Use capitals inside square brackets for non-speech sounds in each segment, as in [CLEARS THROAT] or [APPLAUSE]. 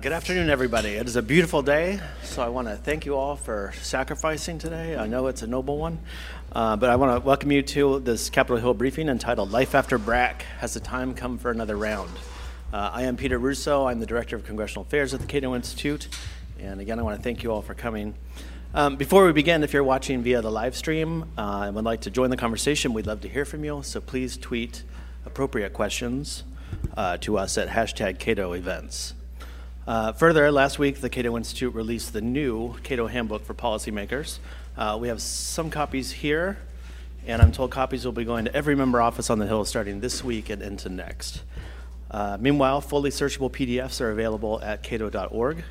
good afternoon, everybody. It is a beautiful day, so I want to thank you all for sacrificing today. I know it's a noble one, uh, but I want to welcome you to this Capitol Hill briefing entitled Life After BRAC Has the Time Come for Another Round? Uh, I am Peter Russo. I'm the Director of Congressional Affairs at the Cato Institute, and again, I want to thank you all for coming. Um, before we begin, if you're watching via the live stream uh, and would like to join the conversation, we'd love to hear from you, so please tweet appropriate questions uh, to us at hashtag Cato Events. Uh, further, last week the Cato Institute released the new Cato Handbook for Policymakers. Uh, we have some copies here, and I'm told copies will be going to every member office on the Hill starting this week and into next. Uh, meanwhile, fully searchable PDFs are available at cato.org.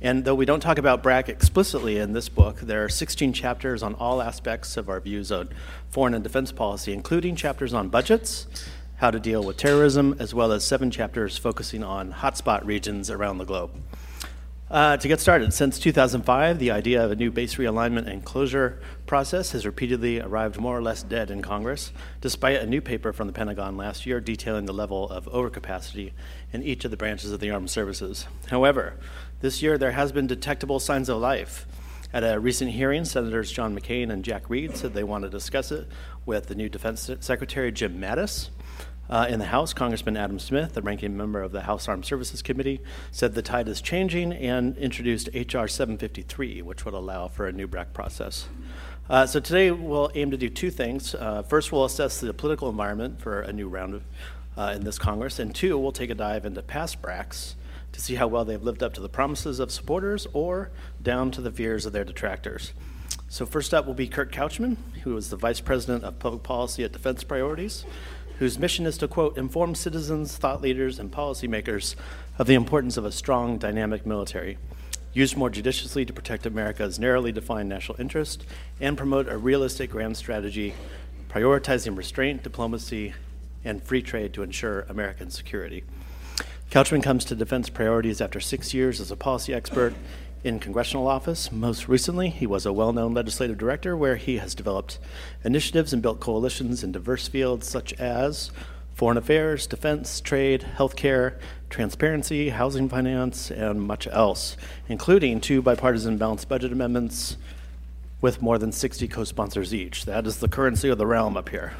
And though we don't talk about BRAC explicitly in this book, there are 16 chapters on all aspects of our views on foreign and defense policy, including chapters on budgets how to deal with terrorism, as well as seven chapters focusing on hotspot regions around the globe. Uh, to get started, since 2005, the idea of a new base realignment and closure process has repeatedly arrived more or less dead in Congress, despite a new paper from the Pentagon last year detailing the level of overcapacity in each of the branches of the armed services. However, this year there has been detectable signs of life. At a recent hearing, Senators John McCain and Jack Reed said they want to discuss it with the new Defense Secretary Jim Mattis. Uh, in the House, Congressman Adam Smith, the ranking member of the House Armed Services Committee, said the tide is changing and introduced H.R. 753, which would allow for a new BRAC process. Uh, so today we'll aim to do two things. Uh, first, we'll assess the political environment for a new round of, uh, in this Congress, and two, we'll take a dive into past BRACs to see how well they've lived up to the promises of supporters or down to the fears of their detractors. So first up will be Kurt Couchman, who is the Vice President of Public Policy at Defense Priorities whose mission is to, quote, inform citizens, thought leaders, and policymakers of the importance of a strong, dynamic military, used more judiciously to protect America's narrowly defined national interest, and promote a realistic grand strategy prioritizing restraint, diplomacy, and free trade to ensure American security. Couchman comes to defense priorities after six years as a policy expert in congressional office. Most recently, he was a well known legislative director where he has developed initiatives and built coalitions in diverse fields such as foreign affairs, defense, trade, healthcare, transparency, housing finance, and much else, including two bipartisan balanced budget amendments with more than 60 co sponsors each. That is the currency of the realm up here.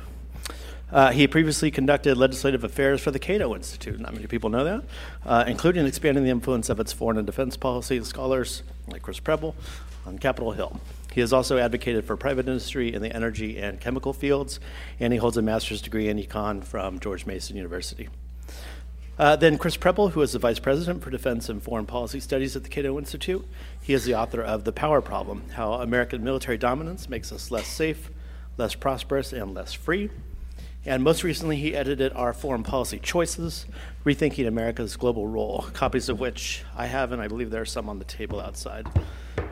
Uh, he previously conducted legislative affairs for the Cato Institute. Not many people know that, uh, including expanding the influence of its foreign and defense policy scholars, like Chris Preble, on Capitol Hill. He has also advocated for private industry in the energy and chemical fields, and he holds a master's degree in econ from George Mason University. Uh, then Chris Preble, who is the Vice President for Defense and Foreign Policy Studies at the Cato Institute. He is the author of The Power Problem How American Military Dominance Makes Us Less Safe, Less Prosperous, and Less Free. And most recently, he edited our Foreign Policy Choices, Rethinking America's Global Role, copies of which I have, and I believe there are some on the table outside.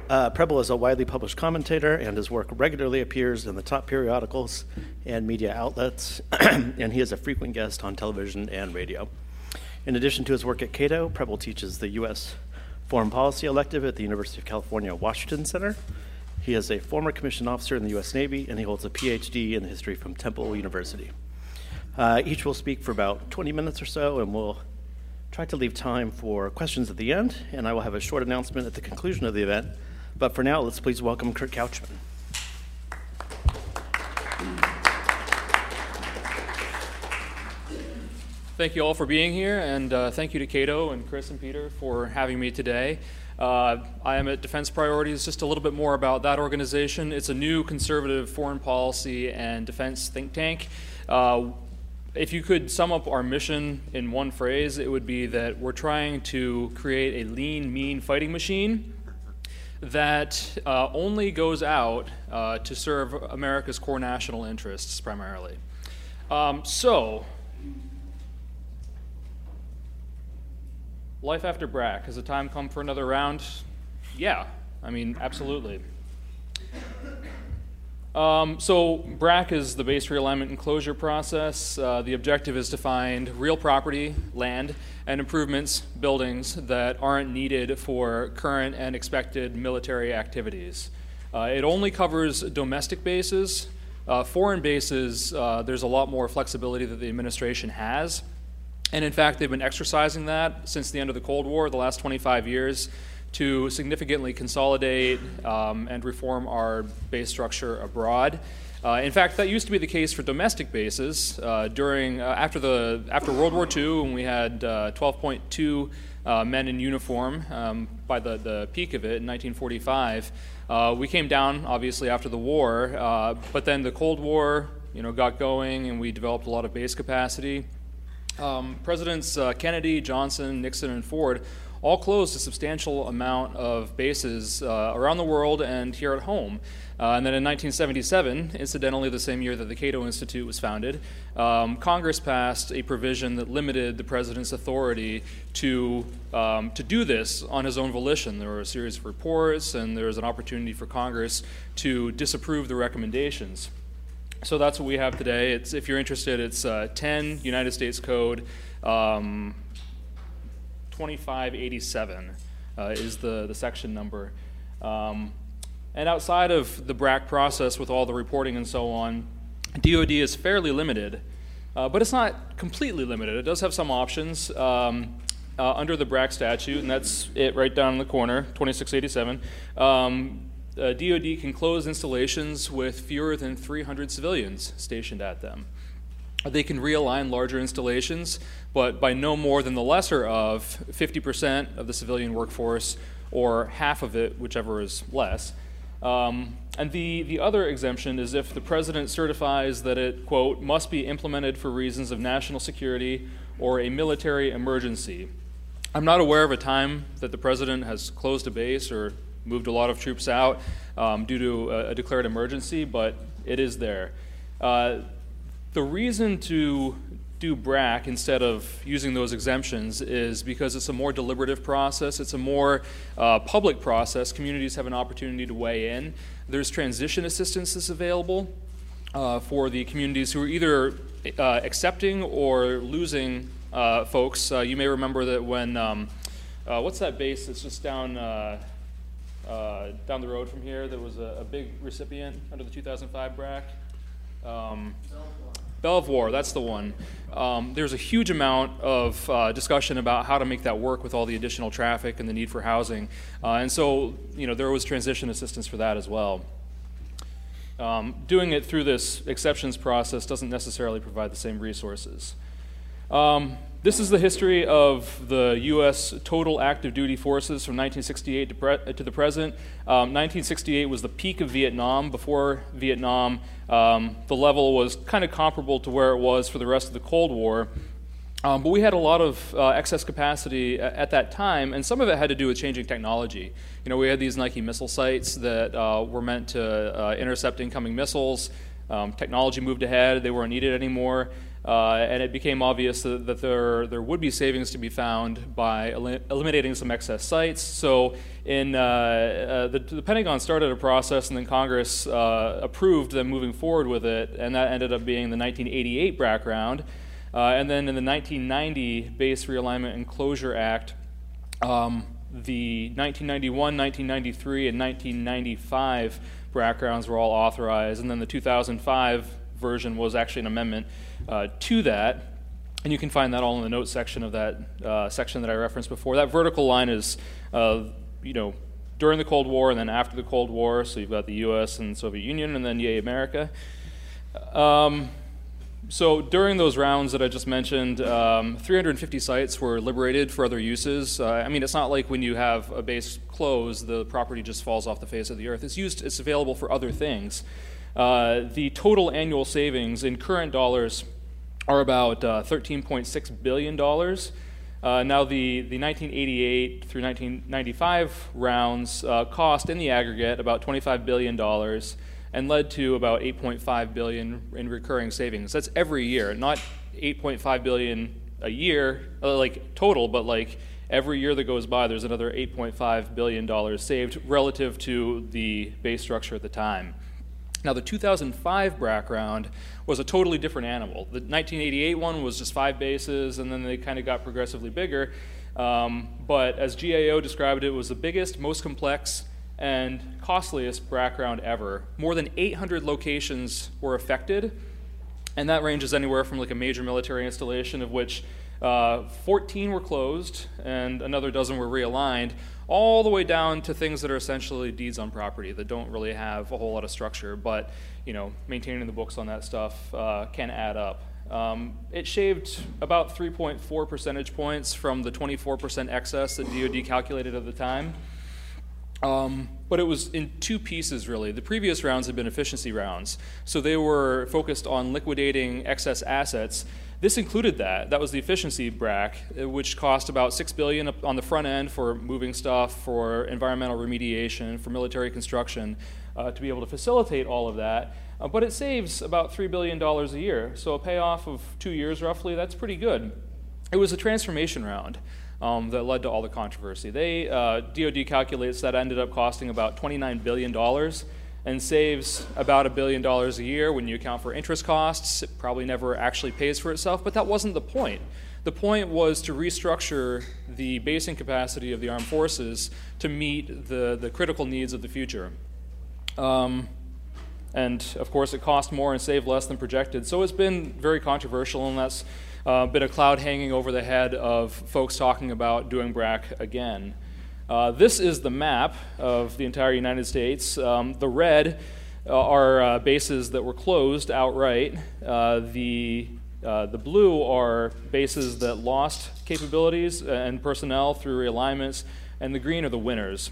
Uh, Preble is a widely published commentator, and his work regularly appears in the top periodicals and media outlets, [CLEARS THROAT] and he is a frequent guest on television and radio. In addition to his work at Cato, Preble teaches the U.S. Foreign Policy elective at the University of California, Washington Center. He is a former commissioned officer in the U.S. Navy, and he holds a PhD in history from Temple University. Uh, each will speak for about 20 minutes or so, and we'll try to leave time for questions at the end, and I will have a short announcement at the conclusion of the event. But for now, let's please welcome Kurt Couchman. Thank you all for being here, and uh, thank you to Cato and Chris and Peter for having me today. Uh, I am at Defense Priorities. Just a little bit more about that organization. It's a new conservative foreign policy and defense think tank. Uh, if you could sum up our mission in one phrase, it would be that we're trying to create a lean, mean fighting machine that uh, only goes out uh, to serve America's core national interests primarily. Um, so, life after BRAC, has the time come for another round? Yeah, I mean, absolutely. Um, so BRAC is the base realignment and closure process. Uh, the objective is to find real property, land, and improvements, buildings that aren't needed for current and expected military activities. Uh, it only covers domestic bases. Uh, foreign bases, uh, there's a lot more flexibility that the administration has. And in fact, they've been exercising that since the end of the Cold War, the last 25 years, to significantly consolidate um, and reform our base structure abroad. Uh, in fact, that used to be the case for domestic bases. Uh, during uh, after the after World War II, when we had 12.2 uh, uh, men in uniform um, by the, the peak of it in 1945, uh, we came down obviously after the war. but then the Cold War, you know, got going, and we developed a lot of base capacity. Um, Presidents Kennedy, Johnson, Nixon, and Ford all closed a substantial amount of bases uh, around the world and here at home. Uh, and then in 1977, incidentally the same year that the Cato Institute was founded, um, Congress passed a provision that limited the president's authority to, um, to do this on his own volition. There were a series of reports, and there was an opportunity for Congress to disapprove the recommendations. So that's what we have today. It's, if you're interested, it's uh, 10 United States Code. Um, 2587 uh, is the, the section number. Um, and outside of the BRAC process with all the reporting and so on, DoD is fairly limited, uh, but it's not completely limited. It does have some options um, uh, under the BRAC statute, and that's it right down in the corner, 2687. Um, uh, DoD can close installations with fewer than 300 civilians stationed at them. They can realign larger installations, but by no more than the lesser of 50% of the civilian workforce or half of it, whichever is less. Um, and the, the other exemption is if the president certifies that it, quote, must be implemented for reasons of national security or a military emergency. I'm not aware of a time that the president has closed a base or moved a lot of troops out um, due to a, a, declared emergency, but it is there. Uh, the reason to do BRAC instead of using those exemptions is because it's a more deliberative process, it's a more uh, public process. Communities have an opportunity to weigh in. There's transition assistance that's available uh, for the communities who are either uh, accepting or losing uh, folks. Uh, you may remember that when, um, uh, what's that base that's just down, down the road from here that was a, a big recipient under the 2005 BRAC? Um, Belvoir, that's the one. Um, there's a huge amount of uh, discussion about how to make that work with all the additional traffic and the need for housing. Uh, and so, you know, there was transition assistance for that as well. Um, doing it through this exceptions process doesn't necessarily provide the same resources. Um, this is the history of the U.S. total active duty forces from 1968 to, to the present. Um, 1968 was the peak of Vietnam. Before Vietnam, um, the level was kind of comparable to where it was for the rest of the Cold War. Um, but we had a lot of uh, excess capacity at, at, that time, and some of it had to do with changing technology. You know, we had these Nike missile sites that uh, were meant to uh, intercept incoming missiles. Um, technology moved ahead; they weren't needed anymore. Uh, and it became obvious that, that, there, there would be savings to be found by el- eliminating some excess sites. So, in, uh, uh, the, the, Pentagon started a process, and then Congress uh, approved them moving forward with it, and that ended up being the 1988 BRAC round. Uh, and then in the 1990 Base Realignment and Closure Act, um, the 1991, 1993, and 1995 BRAC rounds were all authorized, and then the 2005 version was actually an amendment uh, to that. And you can find that all in the notes section of that uh, section that I referenced before. That vertical line is, uh, you know, during the Cold War and then after the Cold War. So you've got the U.S. and Soviet Union, and then yay America. Um, so during those rounds that I just mentioned, um, 350 sites were liberated for other uses. Uh, I mean, it's not like when you have a base closed, the property just falls off the face of the earth. It's used, it's available for other things. Uh, the total annual savings in current dollars are about uh, $13.6 billion. Uh, now, the, the 1988 through 1995 rounds uh, cost in the aggregate about $25 billion and led to about 8.5 billion in recurring savings. That's every year, not 8.5 billion a year, uh, like total, but like every year that goes by, there's another 8.5 billion dollars saved relative to the base structure at the time. Now, the 2005 BRAC round was a totally different animal. The 1988 one was just five bases, and then they kind of got progressively bigger. Um, but as GAO described it, it was the biggest, most complex, and costliest BRAC round ever. More than 800 locations were affected, and that ranges anywhere from like a major military installation, of which Uh, 14 were closed, and another dozen were realigned, all the way down to things that are essentially deeds on property that don't really have a whole lot of structure, but you know, maintaining the books on that stuff uh, can add up. Um, it shaved about 3.4 percentage points from the 24% excess that DoD calculated at the time. Um, but it was in two pieces, really. The previous rounds had been efficiency rounds, so they were focused on liquidating excess assets. This included that. That was the efficiency BRAC, uh, which cost about six billion on the front end for moving stuff, for environmental remediation, for military construction, uh, to be able to facilitate all of that. Uh, but it saves about $3 billion a year. So a payoff of two years roughly, that's pretty good. It was a transformation round um, that led to all the controversy. They, uh, DoD calculates that ended up costing about $29 billion and saves about a billion dollars a year when you account for interest costs. It probably never actually pays for itself, but that wasn't the point. The point was to restructure the basing capacity of the armed forces to meet the, the critical needs of the future. Um, and of course, it cost more and saved less than projected. So it's been very controversial, and that's uh, been a cloud hanging over the head of folks talking about doing BRAC again. Uh, this is the map of the entire United States. Um, the red uh, are uh, bases that were closed outright. Uh, the uh, the blue are bases that lost capabilities and personnel through realignments, and the green are the winners.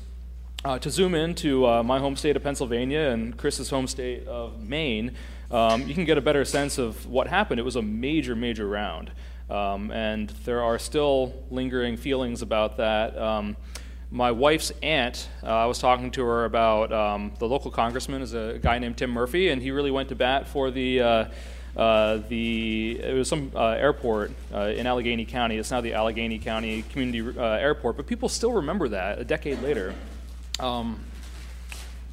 To zoom in to my home state of Pennsylvania and Chris's home state of Maine, um, you can get a better sense of what happened. It was a major, major round. Um, and there are still lingering feelings about that. My wife's aunt, uh, I was talking to her about um, the local congressman, is a guy named Tim Murphy, and he really went to bat for the. Uh, uh, the it was some uh, airport uh, in Allegheny County. It's now the Allegheny County Community uh, Airport, but people still remember that a decade later. Um,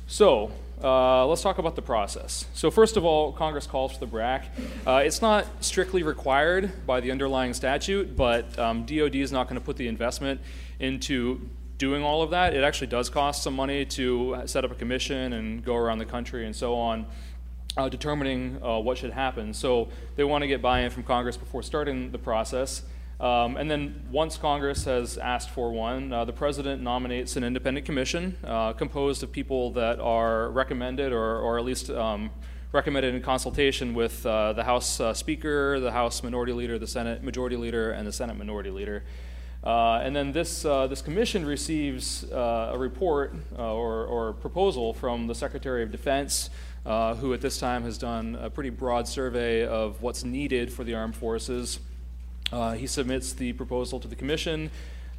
so, let's talk about the process. So, first of all, Congress calls for the BRAC. It's not strictly required by the underlying statute, but um, DoD is not going to put the investment into doing all of that. It actually does cost some money to set up a commission and go around the country and so on. Uh, determining uh, what should happen. So they want to get buy in from Congress before starting the process. Um, and then once Congress has asked for one, uh, the president nominates an independent commission uh, composed of people that are recommended or, or at least um, recommended in consultation with uh, the House uh, Speaker, the House Minority Leader, the Senate Majority Leader, and the Senate Minority Leader. Uh, and then this, uh, this commission receives a report or, or proposal from the Secretary of Defense. who at this time has done a pretty broad survey of what's needed for the armed forces, uh, he submits the proposal to the commission.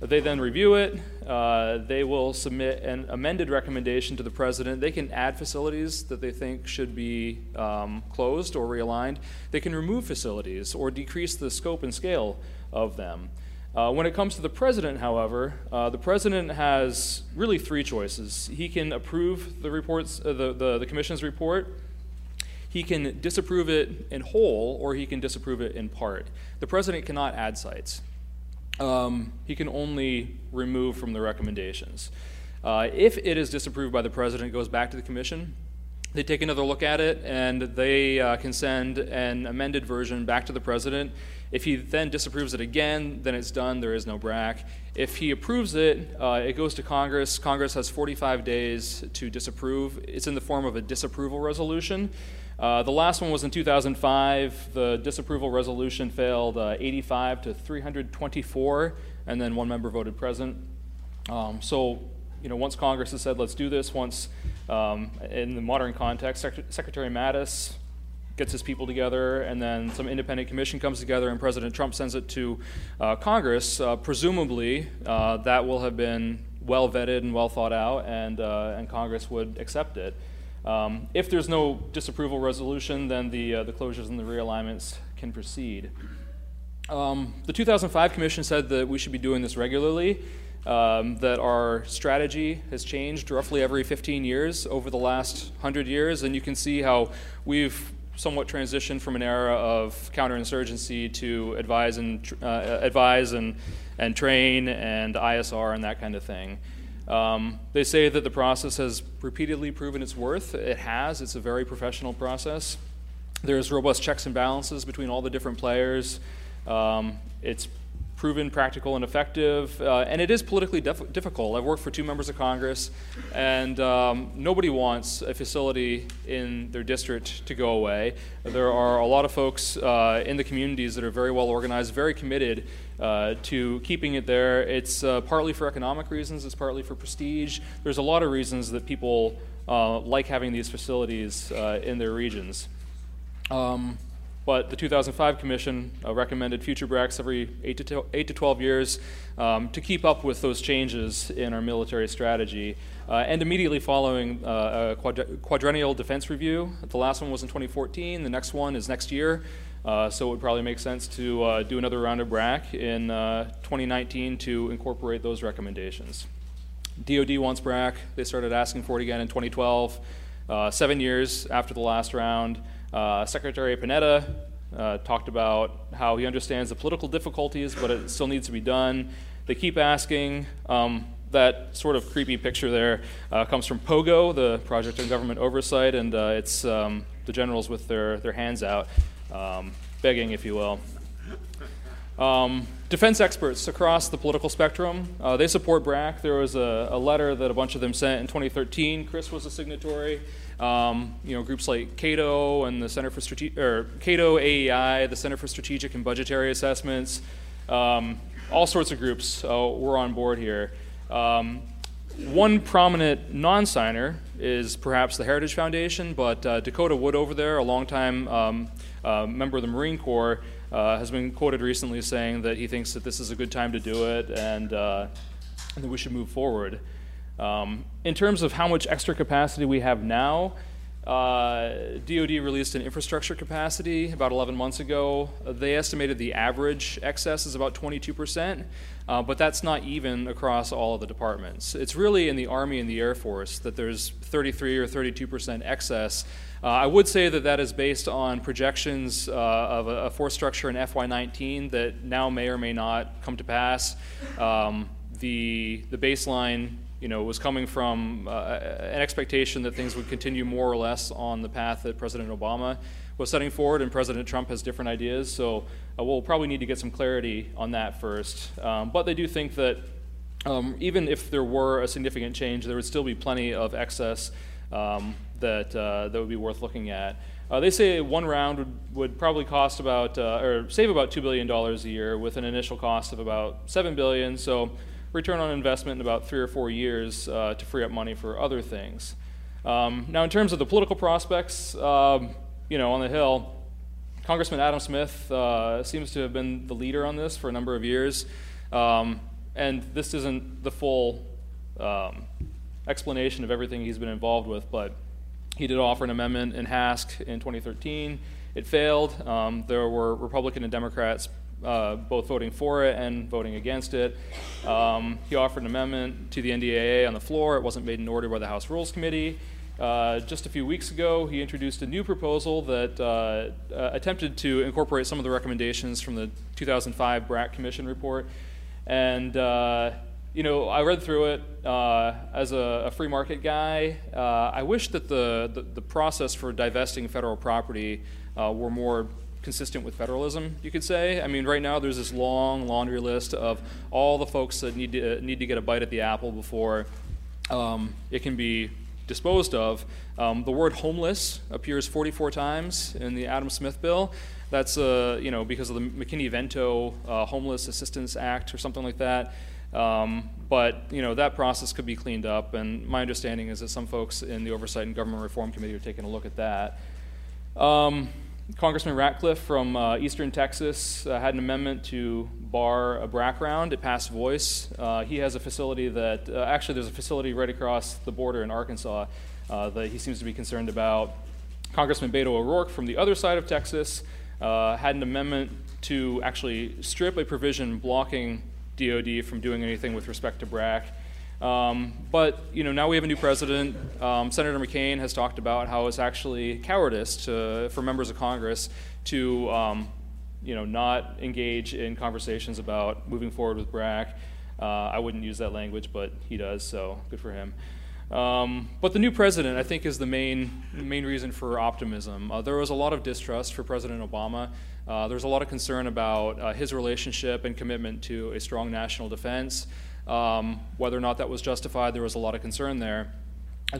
They then review it. Uh, they will submit an amended recommendation to the president. They can add facilities that they think should be um, closed or realigned. They can remove facilities or decrease the scope and scale of them. Uh, when it comes to the president, however, uh, the president has really three choices. He can approve the reports, uh, the, the, the commission's report he can disapprove it in whole or he can disapprove it in part. The president cannot add sites. Um, he can only remove from the recommendations. Uh, if it is disapproved by the president, it goes back to the commission. They take another look at it and they uh, can send an amended version back to the president. If he then disapproves it again, then it's done. There is no BRAC. If he approves it, uh, it goes to Congress. Congress has 45 days to disapprove. It's in the form of a disapproval resolution. Uh, the last one was in 2005. The disapproval resolution failed uh, 85 to 324, and then one member voted present. Um, so, you know, once Congress has said, let's do this, once um, in the modern context, Sec- Secretary Mattis gets his people together, and then some independent commission comes together, and President Trump sends it to uh, Congress. Uh, presumably, uh, that will have been well vetted and well thought out, and, uh, and Congress would accept it. Um, if there's no disapproval resolution, then the, uh, the closures and the realignments can proceed. Um, the 2005 Commission said that we should be doing this regularly, um, that our strategy has changed roughly every 15 years over the last 100 years, and you can see how we've somewhat transitioned from an era of counterinsurgency to advise and, uh, advise and, and train and ISR and that kind of thing. Um, they say that the process has repeatedly proven its worth. It has, it's a very professional process. There's robust checks and balances between all the different players. Um, it's proven practical and effective, uh, and it is politically difficult. I've worked for two members of Congress, and um, nobody wants a facility in their district to go away. There are a lot of folks uh, in the communities that are very well organized, very committed uh, to keeping it there. It's uh, partly for economic reasons, it's partly for prestige. There's a lot of reasons that people uh, like having these facilities uh, in their regions. Um, but the 2005 Commission uh, recommended future BRACs every 8 to, 8 to 12 years um, to keep up with those changes in our military strategy. Uh, and immediately following uh, a quad- quadrennial defense review, the last one was in 2014, the next one is next year. Uh, so it would probably make sense to uh, do another round of BRAC in uh, 2019 to incorporate those recommendations. DoD wants BRAC. They started asking for it again in 2012, seven years after the last round. Uh, Secretary Panetta uh, talked about how he understands the political difficulties, but it still needs to be done. They keep asking. Um, that sort of creepy picture there uh, comes from POGO, the Project on Government Oversight, and uh, it's um, the generals with their, their hands out, um, begging, if you will. Um, defense experts across the political spectrum, uh, they support BRAC. There was a, a, letter that a bunch of them sent in 2013. Chris was a signatory. Um, you know, groups like Cato and the Center for Strate- or Cato AEI, the Center for Strategic and Budgetary Assessments, um, all sorts of groups uh, were on board here. Um, one prominent non-signer is perhaps the Heritage Foundation, but uh, Dakota Wood over there, a longtime um, uh, member of the Marine Corps, uh, has been quoted recently saying that he thinks that this is a good time to do it and, uh, and that we should move forward. Um, in terms of how much extra capacity we have now, uh, DoD released an infrastructure capacity about 11 months ago. They estimated the average excess is about 22%, uh, but that's not even across all of the departments. It's really in the Army and the Air Force that there's 33 or 32% excess. Uh, I would say that that is based on projections uh, of a, a, force structure in FY19 that now may or may not come to pass. Um, the, the baseline you know, was coming from uh, an expectation that things would continue more or less on the path that President Obama was setting forward, and President Trump has different ideas. So uh, we'll probably need to get some clarity on that first. Um, but they do think that um, even if there were a significant change, there would still be plenty of excess um, that uh, that would be worth looking at. Uh, they say one round would, would probably cost about uh, or save about two billion dollars a year, with an initial cost of about seven billion. So return on investment in about three or four years uh, to free up money for other things. Um, now, in terms of the political prospects, um, you know, on the Hill, Congressman Adam Smith uh, seems to have been the leader on this for a number of years. Um, and this isn't the full um, explanation of everything he's been involved with, but he did offer an amendment in HASC in 2013. It failed. Um, there were Republican and Democrats uh, both voting for it and voting against it. Um, he offered an amendment to the NDAA on the floor. It wasn't made in order by the House Rules Committee. Uh, just a few weeks ago, he introduced a new proposal that uh, uh attempted to incorporate some of the recommendations from the 2005 BRAC Commission report. And, uh, you know, I read through it uh, as a, a, free market guy. I wish that the, the, the, process for divesting federal property were more consistent with federalism, you could say. I mean, right now there's this long laundry list of all the folks that need to need to get a bite at the apple before um, it can be disposed of. Um, the word homeless appears 44 times in the Adam Smith bill. That's uh, you know because of the McKinney-Vento uh, Homeless Assistance Act or something like that. Um, but you know that process could be cleaned up, and my understanding is that some folks in the Oversight and Government Reform Committee are taking a look at that. Um, Congressman Ratcliffe from uh, Eastern Texas uh, had an amendment to bar a BRAC round. It passed voice. Uh, he has a facility that, uh, actually, there's a facility right across the border in Arkansas uh, that he seems to be concerned about. Congressman Beto O'Rourke from the other side of Texas uh, had an amendment to actually strip a provision blocking DoD from doing anything with respect to BRAC. Um, but you know, now we have a new president. Um, Senator McCain has talked about how it's actually cowardice to, for members of Congress to um, you know, not engage in conversations about moving forward with BRAC. Uh, I wouldn't use that language, but he does, so good for him. Um, but the new president, I think, is the main, main reason for optimism. Uh, there was a lot of distrust for President Obama. Uh, there was a lot of concern about uh, his relationship and commitment to a strong national defense. Um, whether or not that was justified, there was a lot of concern there.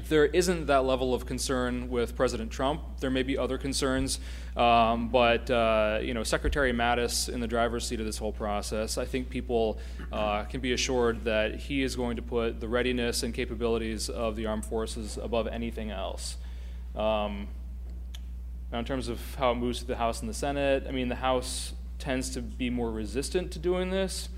There isn't that level of concern with President Trump. There may be other concerns, um, but uh, you know, Secretary Mattis in the driver's seat of this whole process. I think people uh, can be assured that he is going to put the readiness and capabilities of the armed forces above anything else. Um, now, in terms of how it moves to the House and the Senate, I mean, the House tends to be more resistant to doing this.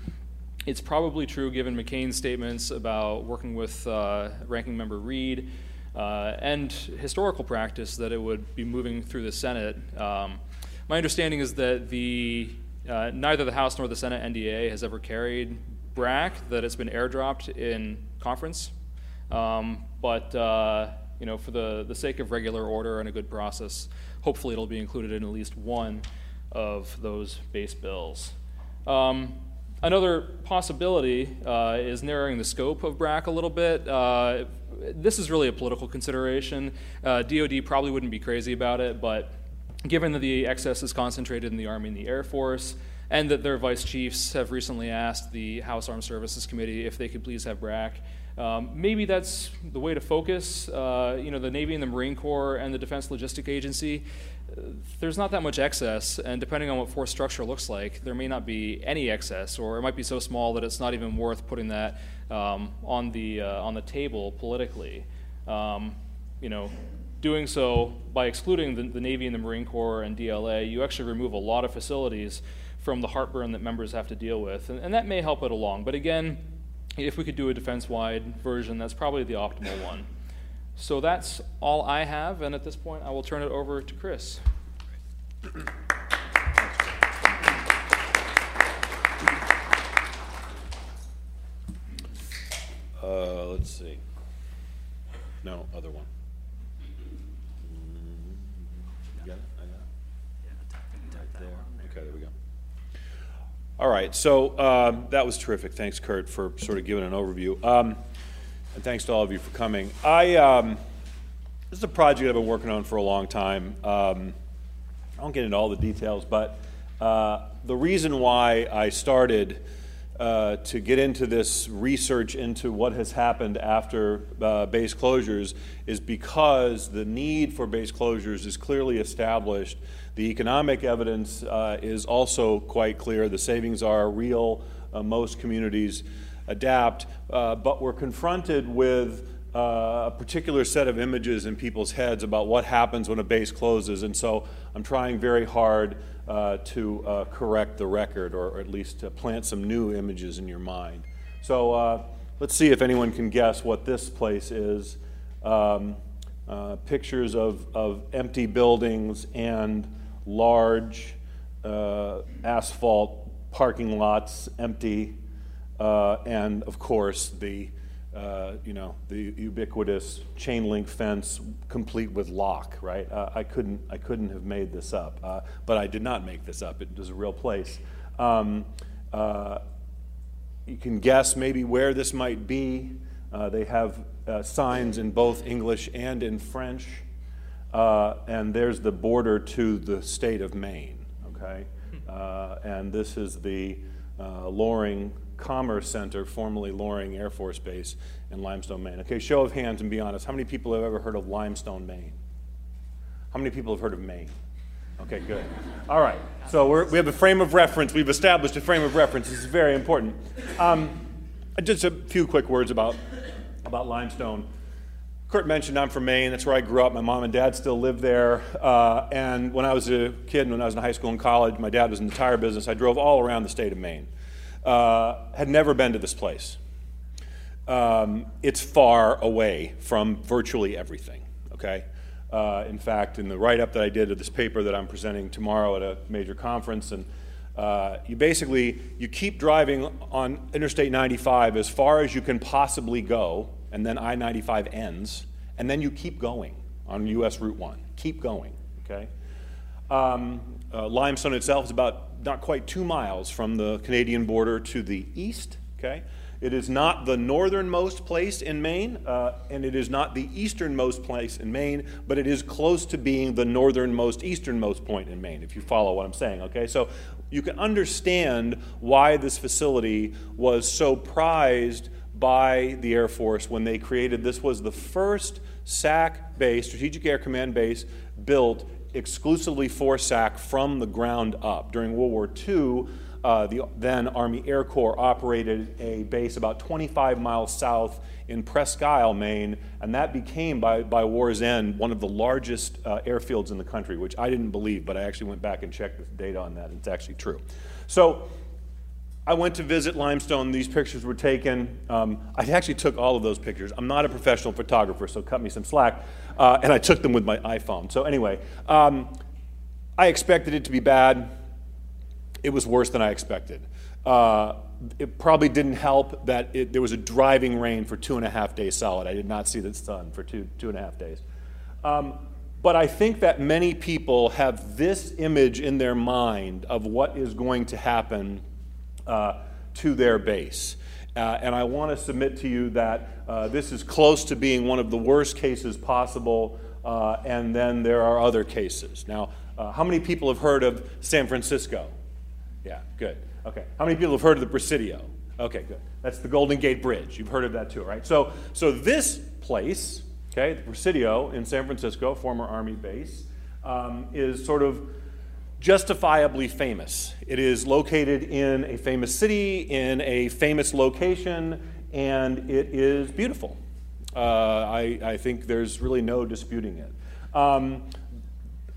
It's probably true given McCain's statements about working with uh, Ranking Member Reed uh, and historical practice that it would be moving through the Senate. Um, my understanding is that the uh, neither the House nor the Senate NDA has ever carried BRAC, that it's been airdropped in conference. Um, but uh, you know, for the, the sake of regular order and a good process, hopefully it'll be included in at least one of those base bills. Um, Another possibility uh, is narrowing the scope of BRAC a little bit. Uh, this is really a political consideration. Uh, DoD probably wouldn't be crazy about it, but given that the excess is concentrated in the Army and the Air Force, and that their vice chiefs have recently asked the House Armed Services Committee if they could please have BRAC, um, maybe that's the way to focus. Uh, you know, the Navy and the Marine Corps and the Defense Logistic Agency there's not that much excess, and depending on what force structure looks like, there may not be any excess, or it might be so small that it's not even worth putting that um, on the uh, on the table politically. Um, you know, doing so by excluding the, the, Navy and the Marine Corps and DLA, you actually remove a lot of facilities from the heartburn that members have to deal with, and, and that may help it along. But again, if we could do a defense-wide version, that's probably the optimal one. So that's all I have, and at this point, I will turn it over to Chris. Uh, let's see. No, other one. You got it? I got it? Right there. Okay, there we go. All right, so um, that was terrific. Thanks, Kurt, for sort of giving an overview. Um, and thanks to all of you for coming. I, um, this is a project I've been working on for a long time. Um, I won't get into all the details, but uh, the reason why I started uh, to get into this research into what has happened after uh, base closures is because the need for base closures is clearly established. The economic evidence uh, is also quite clear. The savings are real. Uh, most communities adapt, uh, but we're confronted with uh, a particular set of images in people's heads about what happens when a base closes. And so I'm trying very hard uh, to uh, correct the record or, or, at least to plant some new images in your mind. So uh, let's see if anyone can guess what this place is. Um, uh, pictures of, of empty buildings and large asphalt parking lots empty uh, and of course the uh, you know the ubiquitous chain link fence complete with lock right? Uh, I couldn't I couldn't have made this up uh, but I did not make this up. It was a real place. Um, uh, you can guess maybe where this might be. Uh, they have signs in both English and in French. And there's the border to the state of Maine okay? And this is the Loring Commerce Center, formerly Loring Air Force Base in Limestone, Maine. Okay, show of hands and be honest. How many people have ever heard of Limestone, Maine? How many people have heard of Maine? Okay, good. All right, so we have a frame of reference. We've established a frame of reference. This is very important. Um, just a few quick words about, about Limestone. Kurt mentioned I'm from Maine. That's where I grew up. My mom and dad still live there. Uh, and when I was a kid, when I was in high school and college, my dad was in the tire business. I drove all around the state of Maine. Uh, had never been to this place. Um, it's far away from virtually everything, okay? Uh, in fact, in the write up that I did of this paper that I'm presenting tomorrow at a major conference, and uh, you basically you keep driving on Interstate 95 as far as you can possibly go, and then I-95 ends, and then you keep going on U.S. Route 1. Keep going, okay? Um, uh, limestone itself is about not quite two miles from the Canadian border to the east, okay? It is not the northernmost place in Maine, uh, and it is not the easternmost place in Maine, but it is close to being the northernmost, easternmost point in Maine, if you follow what I'm saying, okay? So you can understand why this facility was so prized by the Air Force when they created this was the first SAC base, Strategic Air Command base, built exclusively for SAC from the ground up. During World War II, uh, the then Army Air Corps operated a base about 25 miles south in Presque Isle, Maine, and that became, by, by war's end, one of the largest uh, airfields in the country, which I didn't believe, but I actually went back and checked the data on that, and it's actually true. So I went to visit Limestone. These pictures were taken. Um, I actually took all of those pictures. I'm not a professional photographer, so cut me some slack. Uh, and I took them with my iPhone. So, anyway, um, I expected it to be bad. It was worse than I expected. Uh, it probably didn't help that it, there was a driving rain for two and a half days solid. I did not see the sun for two, two and a half days. Um, but I think that many people have this image in their mind of what is going to happen uh, to their base. Uh, and I want to submit to you that uh, this is close to being one of the worst cases possible, uh, and then there are other cases. Now, uh, how many people have heard of San Francisco? Yeah, good. Okay. How many people have heard of the Presidio? Okay, good. That's the Golden Gate Bridge. You've heard of that too, right? So, so this place, okay, the Presidio in San Francisco, former Army base, um, is sort of justifiably famous. It is located in a famous city, in a famous location, and it is beautiful. Uh, I, I, think there's really no disputing it. Um,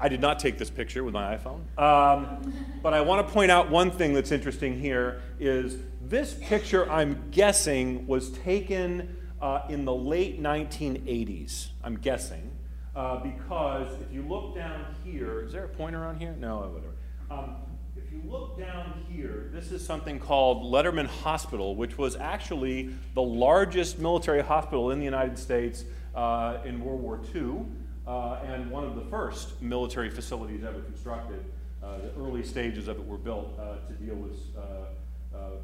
I did not take this picture with my iPhone, um, but I want to point out one thing that's interesting here is this picture, I'm guessing, was taken uh, in the late 1980s. I'm guessing. Uh, because if you look down here, is there a pointer on here? No, whatever. Um, if you look down here, this is something called Letterman Hospital, which was actually the largest military hospital in the United States uh, in World War II, uh, and one of the first military facilities ever constructed. Uh, the early stages of it were built uh, to deal with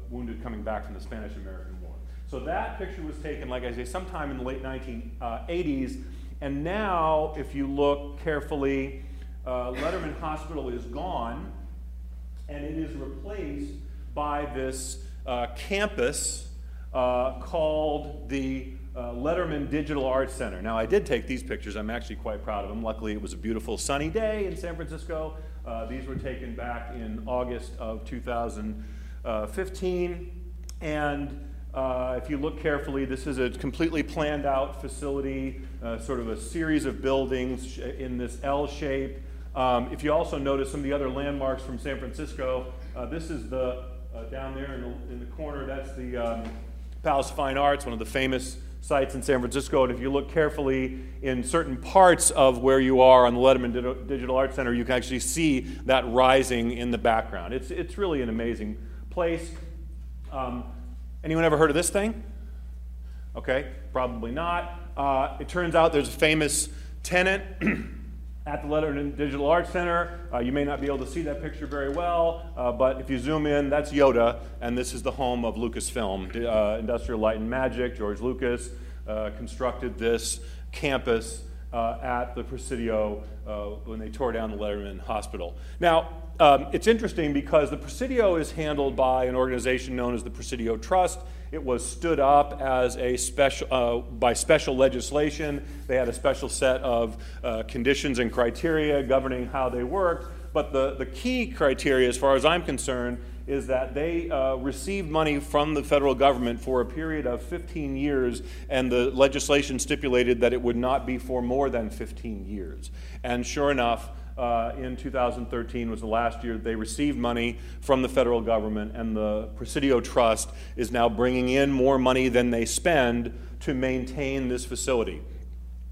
wounded coming back from the Spanish American War. So that picture was taken, like I say, sometime in the late 1980s. And now, if you look carefully, uh, Letterman Hospital is gone, and it is replaced by this uh, campus uh, called the uh, Letterman Digital Arts Center. Now, I did take these pictures. I'm actually quite proud of them. Luckily, it was a beautiful sunny day in San Francisco. Uh, these were taken back in August of 2015. And uh, if you look carefully, this is a completely planned out facility, uh, sort of a series of buildings in this L shape. Um, if you also notice some of the other landmarks from San Francisco, uh, this is the, uh, down there in the, in the, corner, that's the um, Palace of Fine Arts, one of the famous sites in San Francisco. And if you look carefully in certain parts of where you are on the Letterman Digital Arts Center, you can actually see that rising in the background. It's, it's really an amazing place. Um, Anyone ever heard of this thing? Okay, probably not. Uh, it turns out there's a famous tenant [CLEARS THROAT] at the Letterman Digital Arts Center. Uh, you may not be able to see that picture very well, uh, but if you zoom in, that's Yoda, and this is the home of Lucasfilm, uh, Industrial Light and Magic. George Lucas uh, constructed this campus uh, at the Presidio when they tore down the Letterman Hospital. Now, um, it's interesting because the Presidio is handled by an organization known as the Presidio Trust. It was stood up as a special uh, by special legislation. They had a special set of uh, conditions and criteria governing how they worked. But the, the key criteria, as far as I'm concerned, is that they uh, received money from the federal government for a period of 15 years, and the legislation stipulated that it would not be for more than 15 years. And sure enough, uh, in 2013 was the last year they received money from the federal government, and the Presidio Trust is now bringing in more money than they spend to maintain this facility.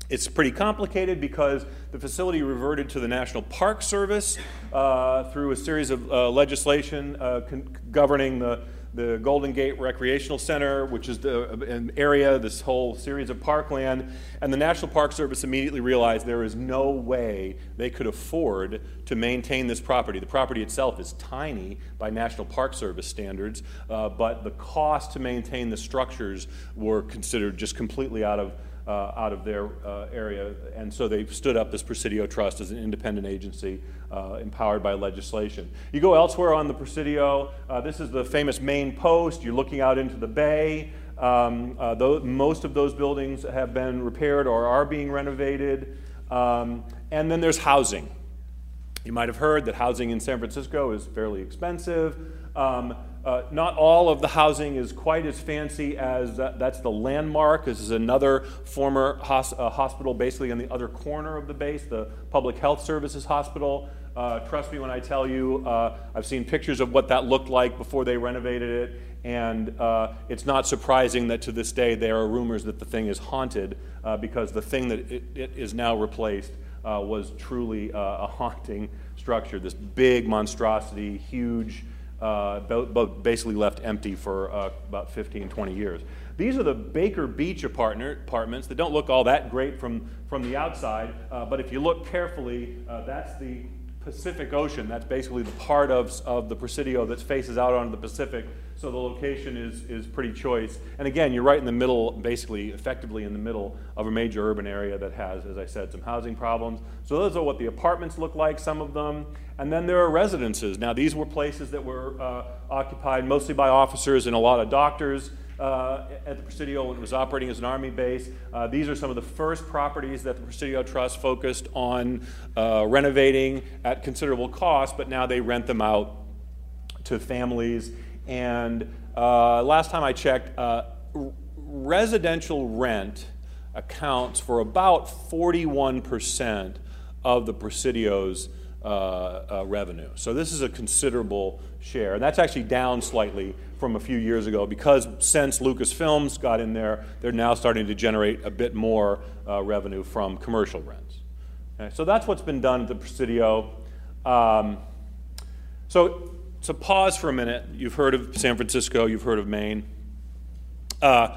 It's pretty complicated because the facility reverted to the National Park Service uh, through a series of uh, legislation uh, governing the, the Golden Gate Recreational Center, which is the, an area, this whole series of parkland. And the National Park Service immediately realized there is no way they could afford to maintain this property. The property itself is tiny by National Park Service standards, uh, but the cost to maintain the structures were considered just completely out of out of their uh, area. And so they stood up this Presidio Trust as an independent agency uh, empowered by legislation. You go elsewhere on the Presidio, uh, this is the famous main post. You're looking out into the bay. Um, uh, most of those buildings have been repaired or are being renovated. Um, and then there's housing. You might have heard that housing in San Francisco is fairly expensive. Um, uh, not all of the housing is quite as fancy as uh, that's the landmark. This is another former hos- uh, hospital, basically on the other corner of the base, the Public Health Services Hospital. Uh, trust me when I tell you, uh, I've seen pictures of what that looked like before they renovated it, and uh, it's not surprising that to this day there are rumors that the thing is haunted because the thing that it, it is now replaced was truly a haunting structure. This big monstrosity, huge uh, basically left empty for uh, about 15, 20 years. These are the Baker Beach apartments that don't look all that great from, from the outside, uh, but if you look carefully, uh, that's the Pacific Ocean. That's basically the part of, of the Presidio that faces out onto the Pacific, so the location is, is pretty choice. And again, you're right in the middle, basically, effectively in the middle of a major urban area that has, as I said, some housing problems. So those are what the apartments look like, some of them. And then there are residences. Now, these were places that were uh, occupied mostly by officers and a lot of doctors uh, at the Presidio when it was operating as an Army base. Uh, these are some of the first properties that the Presidio Trust focused on uh, renovating at considerable cost, but now they rent them out to families. And uh, last time I checked, uh, residential rent accounts for about 41% of the Presidio's uh, uh, revenue. So this is a considerable share. And that's actually down slightly from a few years ago because since Lucasfilms got in there, they're now starting to generate a bit more uh, revenue from commercial rents. Okay, so that's what's been done at the Presidio. Um, so, to pause for a minute. You've heard of San Francisco, you've heard of Maine. Uh,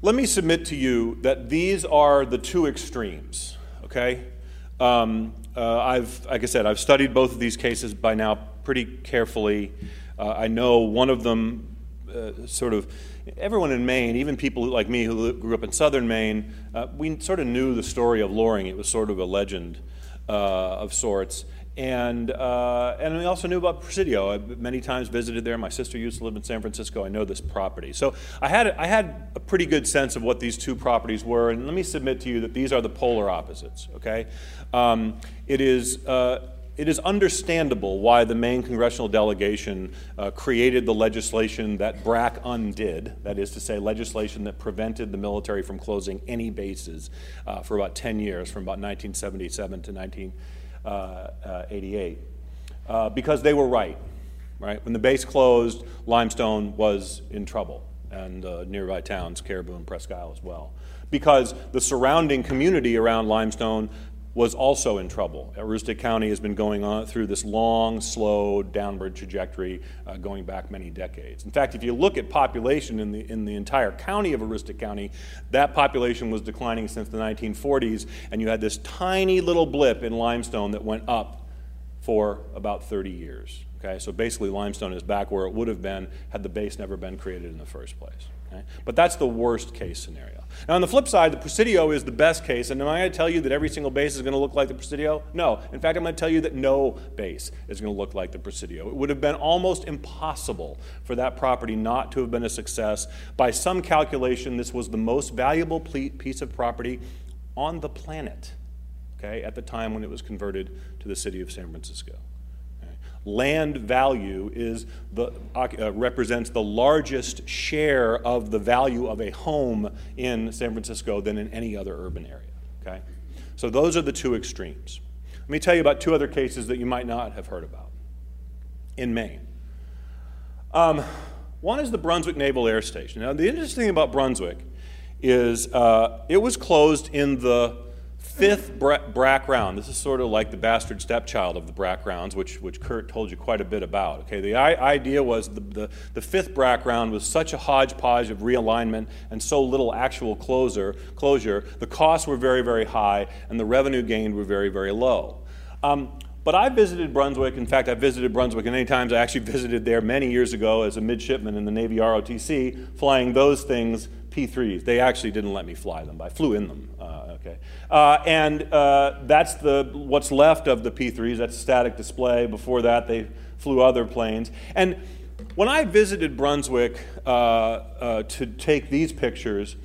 let me submit to you that these are the two extremes, okay? Um, uh, I've, like I said, I've studied both of these cases by now pretty carefully. Uh, I know one of them uh, sort of, everyone in Maine, even people like me who grew up in southern Maine, uh, we sort of knew the story of Loring. It was sort of a legend uh, of sorts. And, uh, and we also knew about Presidio. I many times visited there. My sister used to live in San Francisco. I know this property. So I had, I had a pretty good sense of what these two properties were. And let me submit to you that these are the polar opposites, okay? Um, it, is, uh, it is understandable why the Maine congressional delegation uh, created the legislation that BRAC undid, that is to say, legislation that prevented the military from closing any bases uh, for about 10 years, from about 1977 to 19. 19- uh, uh, 88, uh, because they were right. Right when the base closed, Limestone was in trouble, and nearby towns, Caribou and Presque Isle as well, because the surrounding community around Limestone was also in trouble. Aroostook County has been going on through this long, slow downward trajectory uh, going back many decades. In fact, if you look at population in the, in the entire county of Aroostook County, that population was declining since the 1940s, and you had this tiny little blip in limestone that went up for about 30 years. Okay, so basically, limestone is back where it would have been had the base never been created in the first place. Okay? But that's the worst case scenario. Now, on the flip side, the Presidio is the best case. And am I going to tell you that every single base is going to look like the Presidio? No. In fact, I'm going to tell you that no base is going to look like the Presidio. It would have been almost impossible for that property not to have been a success. By some calculation, this was the most valuable piece of property on the planet okay, at the time when it was converted to the city of San Francisco land value is the, uh, represents the largest share of the value of a home in San Francisco than in any other urban area. Okay? So those are the two extremes. Let me tell you about two other cases that you might not have heard about in Maine. Um, one is the Brunswick Naval Air Station. Now, the interesting thing about Brunswick is uh, it was closed in the fifth BRAC round. This is sort of like the bastard stepchild of the BRAC rounds, which, which Kurt told you quite a bit about. Okay, the idea was the, the, the fifth BRAC round was such a hodgepodge of realignment and so little actual closure, closure. The costs were very, very high, and the revenue gained were very, very low. Um, but I visited Brunswick. In fact, I visited Brunswick many times. I actually [LAUGHS] visited there many years ago as a midshipman in the Navy ROTC, flying those things P3s. They actually didn't let me fly them, but I flew in them. Uh, okay, uh, and uh, that's the what's left of the P3s. That's static display. Before that, they flew other planes. And when I visited Brunswick uh, uh, to take these pictures,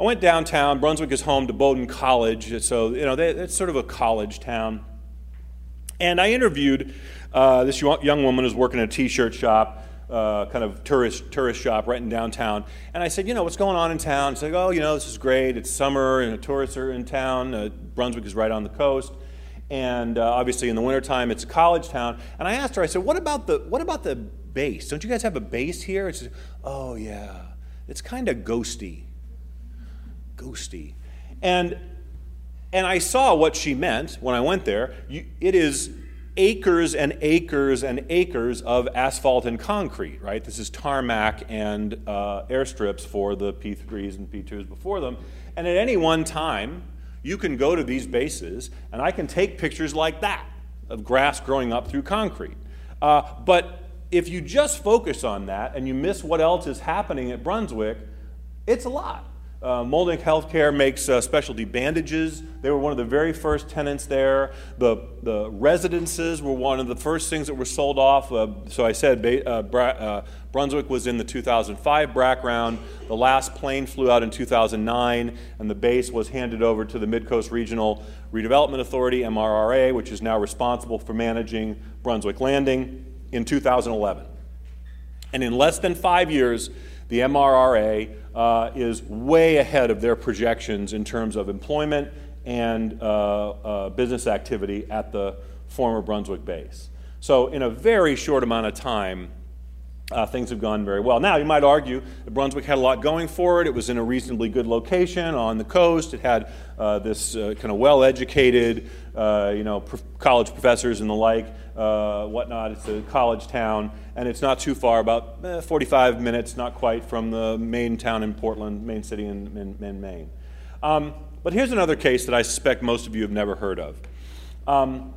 I went downtown. Brunswick is home to Bowdoin College, so you know they, it's sort of a college town. And I interviewed uh, this young woman who's working in a t-shirt shop uh, kind of tourist tourist shop right in downtown. And I said, you know, what's going on in town? She's like, oh, you know, this is great. It's summer and the tourists are in town. Uh, Brunswick is right on the coast. And uh, obviously in the wintertime, it's a college town. And I asked her, I said, what about the, what about the base? Don't you guys have a base here? It's, oh, yeah. It's kind of ghosty. Ghosty. And, and I saw what she meant when I went there. You, it is acres and acres and acres of asphalt and concrete, right? This is tarmac and uh, airstrips for the P3s and P2s before them. And at any one time, you can go to these bases and I can take pictures like that of grass growing up through concrete. Uh, but if you just focus on that and you miss what else is happening at Brunswick, it's a lot. Uh, Healthcare makes uh, specialty bandages. They were one of the very first tenants there. The, the residences were one of the first things that were sold off. Uh, so I said uh, Bra- uh, Brunswick was in the 2005 BRAC round. The last plane flew out in 2009, and the base was handed over to the Midcoast Regional Redevelopment Authority, MRRA, which is now responsible for managing Brunswick Landing in 2011. And in less than five years, the MRRA uh, is way ahead of their projections in terms of employment and uh, uh, business activity at the former Brunswick base. So, in a very short amount of time, uh, things have gone very well. Now, you might argue that Brunswick had a lot going for it. It was in a reasonably good location on the coast. It had uh, this uh, kind of well-educated, uh, you know, college professors and the like, uh, whatnot. It's a college town, and it's not too far, about eh, 45 minutes, not quite, from the main town in Portland, main city in, in, in Maine. Um, but here's another case that I suspect most of you have never heard of. Um,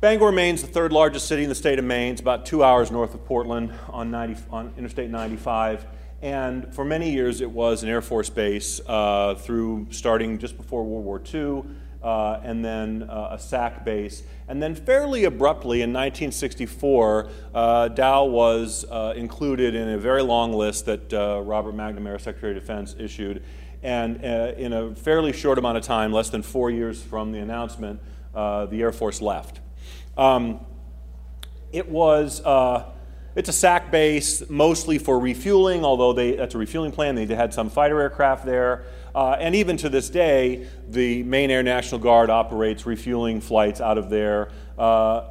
Bangor, Maine is the third largest city in the state of Maine. It's about two hours north of Portland on, 90, on Interstate 95. And for many years, it was an Air Force base uh, through starting just before World War II, uh, and then uh, a SAC base. And then, fairly abruptly, in 1964, uh, Dow was uh, included in a very long list that uh, Robert McNamara, Secretary of Defense, issued. And in a fairly short amount of time, less than four years from the announcement, the Air Force left. Um, it was, uh, it's a SAC base mostly for refueling, although they, that's a refueling plan. They had some fighter aircraft there. Uh, and even to this day, the Maine Air National Guard operates refueling flights out of there. Uh,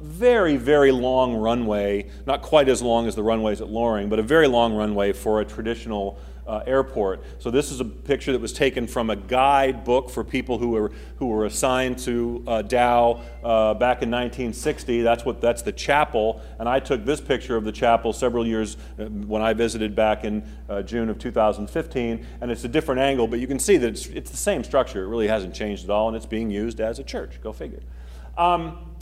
very, very long runway, not quite as long as the runways at Loring, but a very long runway for a traditional uh, airport. So this is a picture that was taken from a guide book for people who were who were assigned to uh, Dow uh, back in 1960. That's what that's the chapel, and I took this picture of the chapel several years uh, when I visited back in uh, June of 2015, and it's a different angle, but you can see that it's, it's the same structure. It really hasn't changed at all, and it's being used as a church. Go figure. Um,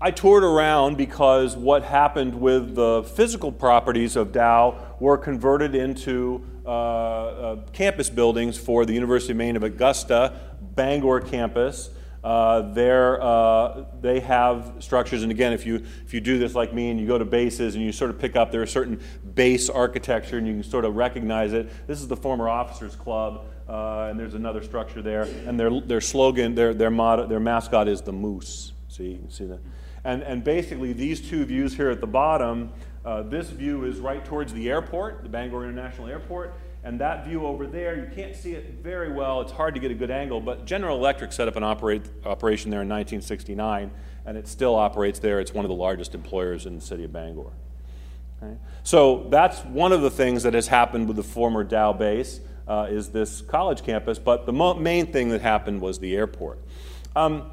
I toured around because what happened with the physical properties of Dow were converted into uh, uh, campus buildings for the University of Maine of Augusta, Bangor campus. Uh, uh, they have structures, and again, if you if you do this like me and you go to bases and you sort of pick up, there are certain base architecture, and you can sort of recognize it. This is the former officers' club, uh, and there's another structure there, and their their slogan, their their motto, their mascot is the moose. See, see that. And, and basically, these two views here at the bottom, uh, this view is right towards the airport, the Bangor International Airport. And that view over there, you can't see it very well. It's hard to get a good angle, but General Electric set up an operate, operation there in 1969, and it still operates there. It's one of the largest employers in the city of Bangor. Okay? So that's one of the things that has happened with the former Dow base. uh, is this college campus. But the mo- main thing that happened was the airport. Um,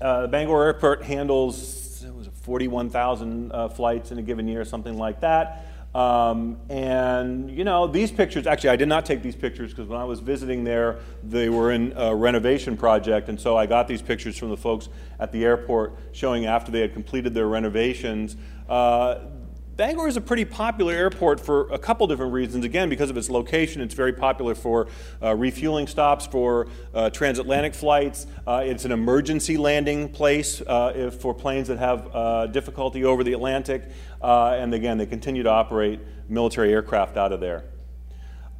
uh, Bangor Airport handles 41,000 uh, flights in a given year, something like that. Um, and you know, these pictures, actually, I did not take these pictures because when I was visiting there, they were in a renovation project. And so I got these pictures from the folks at the airport showing after they had completed their renovations. Uh, Bangor is a pretty popular airport for a couple different reasons. Again, because of its location, it's very popular for uh, refueling stops for uh, transatlantic flights. Uh, it's an emergency landing place uh, if, for planes that have uh, difficulty over the Atlantic. Uh, and again, they continue to operate military aircraft out of there.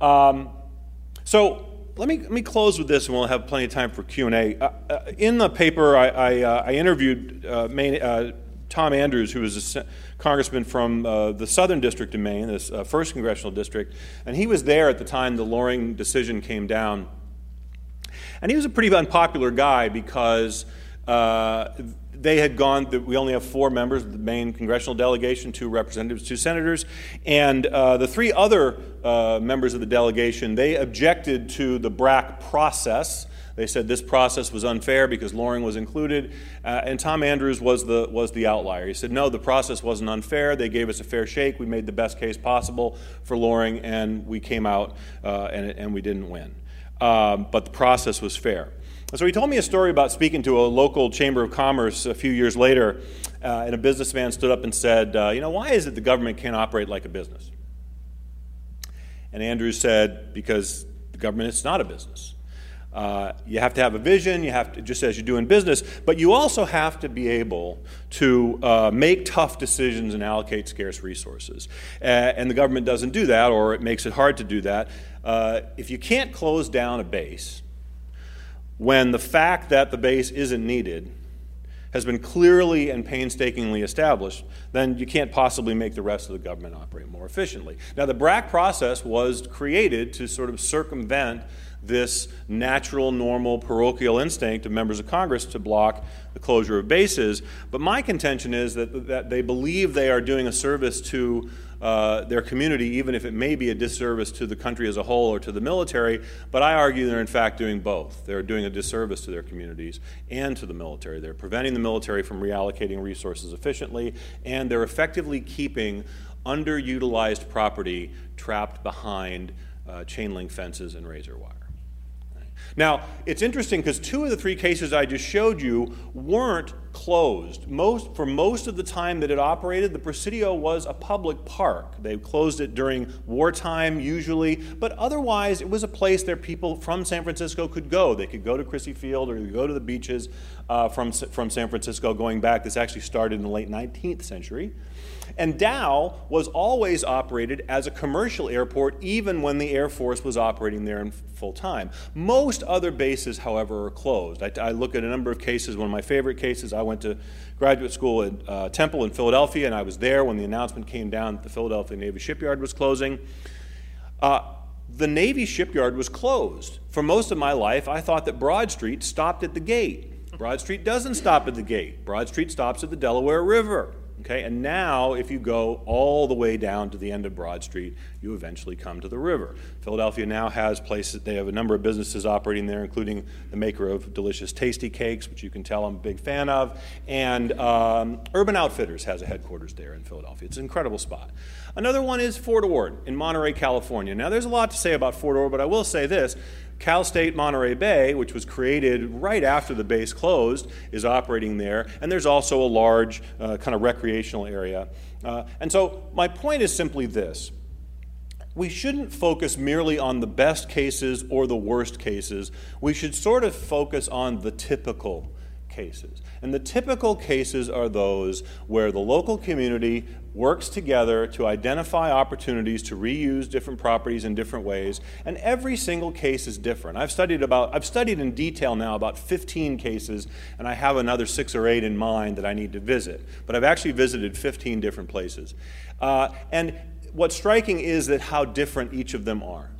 Um, so let me, let me close with this, and we'll have plenty of time for Q&A. in the paper, I, I, I interviewed Tom Andrews, who was a congressman from uh, the Southern District of Maine, this uh, first congressional district, and he was there at the time the Loring decision came down. And he was a pretty unpopular guy because uh, they had gone, we only have four members of the Maine congressional delegation, two representatives, two senators, and uh, the three other uh, members of the delegation, they objected to the BRAC process they said this process was unfair because Loring was included, uh, and Tom Andrews was the, was the outlier. He said, no, the process wasn't unfair. They gave us a fair shake. We made the best case possible for Loring, and we came out uh, and, and we didn't win. Um, but the process was fair. So he told me a story about speaking to a local chamber of commerce a few years later, uh, and a businessman stood up and said, uh, You know, why is it the government can't operate like a business? And Andrews said, Because the government is not a business. Uh, you have to have a vision, you have to, just as you do in business, but you also have to be able to uh, make tough decisions and allocate scarce resources. Uh, and the government doesn't do that, or it makes it hard to do that. Uh, if you can't close down a base when the fact that the base isn't needed has been clearly and painstakingly established, then you can't possibly make the rest of the government operate more efficiently. Now, the BRAC process was created to sort of circumvent this natural, normal, parochial instinct of members of Congress to block the closure of bases. But my contention is that, that they believe they are doing a service to uh, their community, even if it may be a disservice to the country as a whole or to the military. But I argue they're in fact doing both. They're doing a disservice to their communities and to the military. They're preventing the military from reallocating resources efficiently, and they're effectively keeping underutilized property trapped behind uh, chain link fences and razor wire. Now, it's interesting because two of the three cases I just showed you weren't closed. Most, for most of the time that it operated, the Presidio was a public park. They closed it during wartime, usually, but otherwise, it was a place that people from San Francisco could go. They could go to Crissy Field or go to the beaches uh, from, from San Francisco going back. This actually started in the late 19th century. And Dow was always operated as a commercial airport, even when the Air Force was operating there in full time. Most other bases, however, are closed. I, I, look at a number of cases. One of my favorite cases, I went to graduate school at uh, Temple in Philadelphia, and I was there when the announcement came down that the Philadelphia Navy Shipyard was closing. Uh, the Navy shipyard was closed. For most of my life, I thought that Broad Street stopped at the gate. Broad Street doesn't stop at the gate. Broad Street stops at the Delaware River. Okay, and now if you go all the way down to the end of Broad Street, you eventually come to the river. Philadelphia now has places, they have a number of businesses operating there, including the maker of delicious Tastykakes, which you can tell I'm a big fan of, and um, Urban Outfitters has a headquarters there in Philadelphia. It's an incredible spot. Another one is Fort Ord in Monterey, California. Now, there's a lot to say about Fort Ord, but I will say this Cal State Monterey Bay, which was created right after the base closed, is operating there, and there's also a large uh, kind of recreational area. Uh, and so, my point is simply this we shouldn't focus merely on the best cases or the worst cases. We should sort of focus on the typical cases. And the typical cases are those where the local community works together to identify opportunities to reuse different properties in different ways, and every single case is different. I've studied about I've studied in detail now about 15 cases, and I have another six or eight in mind that I need to visit. But I've actually visited 15 different places. Uh, and what's striking is that how different each of them are.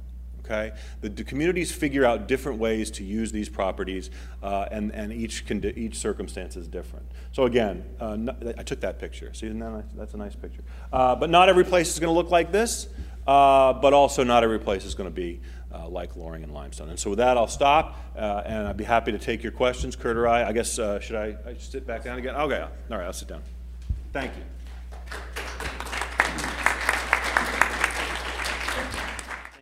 Okay? The, the, communities figure out different ways to use these properties, uh, and, and each, condi- each circumstance is different. So, again, uh, I took that picture. See, that's a nice picture. Uh, but not every place is going to look like this, uh, but also not every place is going to be uh, like Loring and limestone. And so with that, I'll stop, uh, and I'd be happy to take your questions. Kurt or I, I guess, uh, should I, I sit back down again? Okay, all right, I'll sit down. Thank you.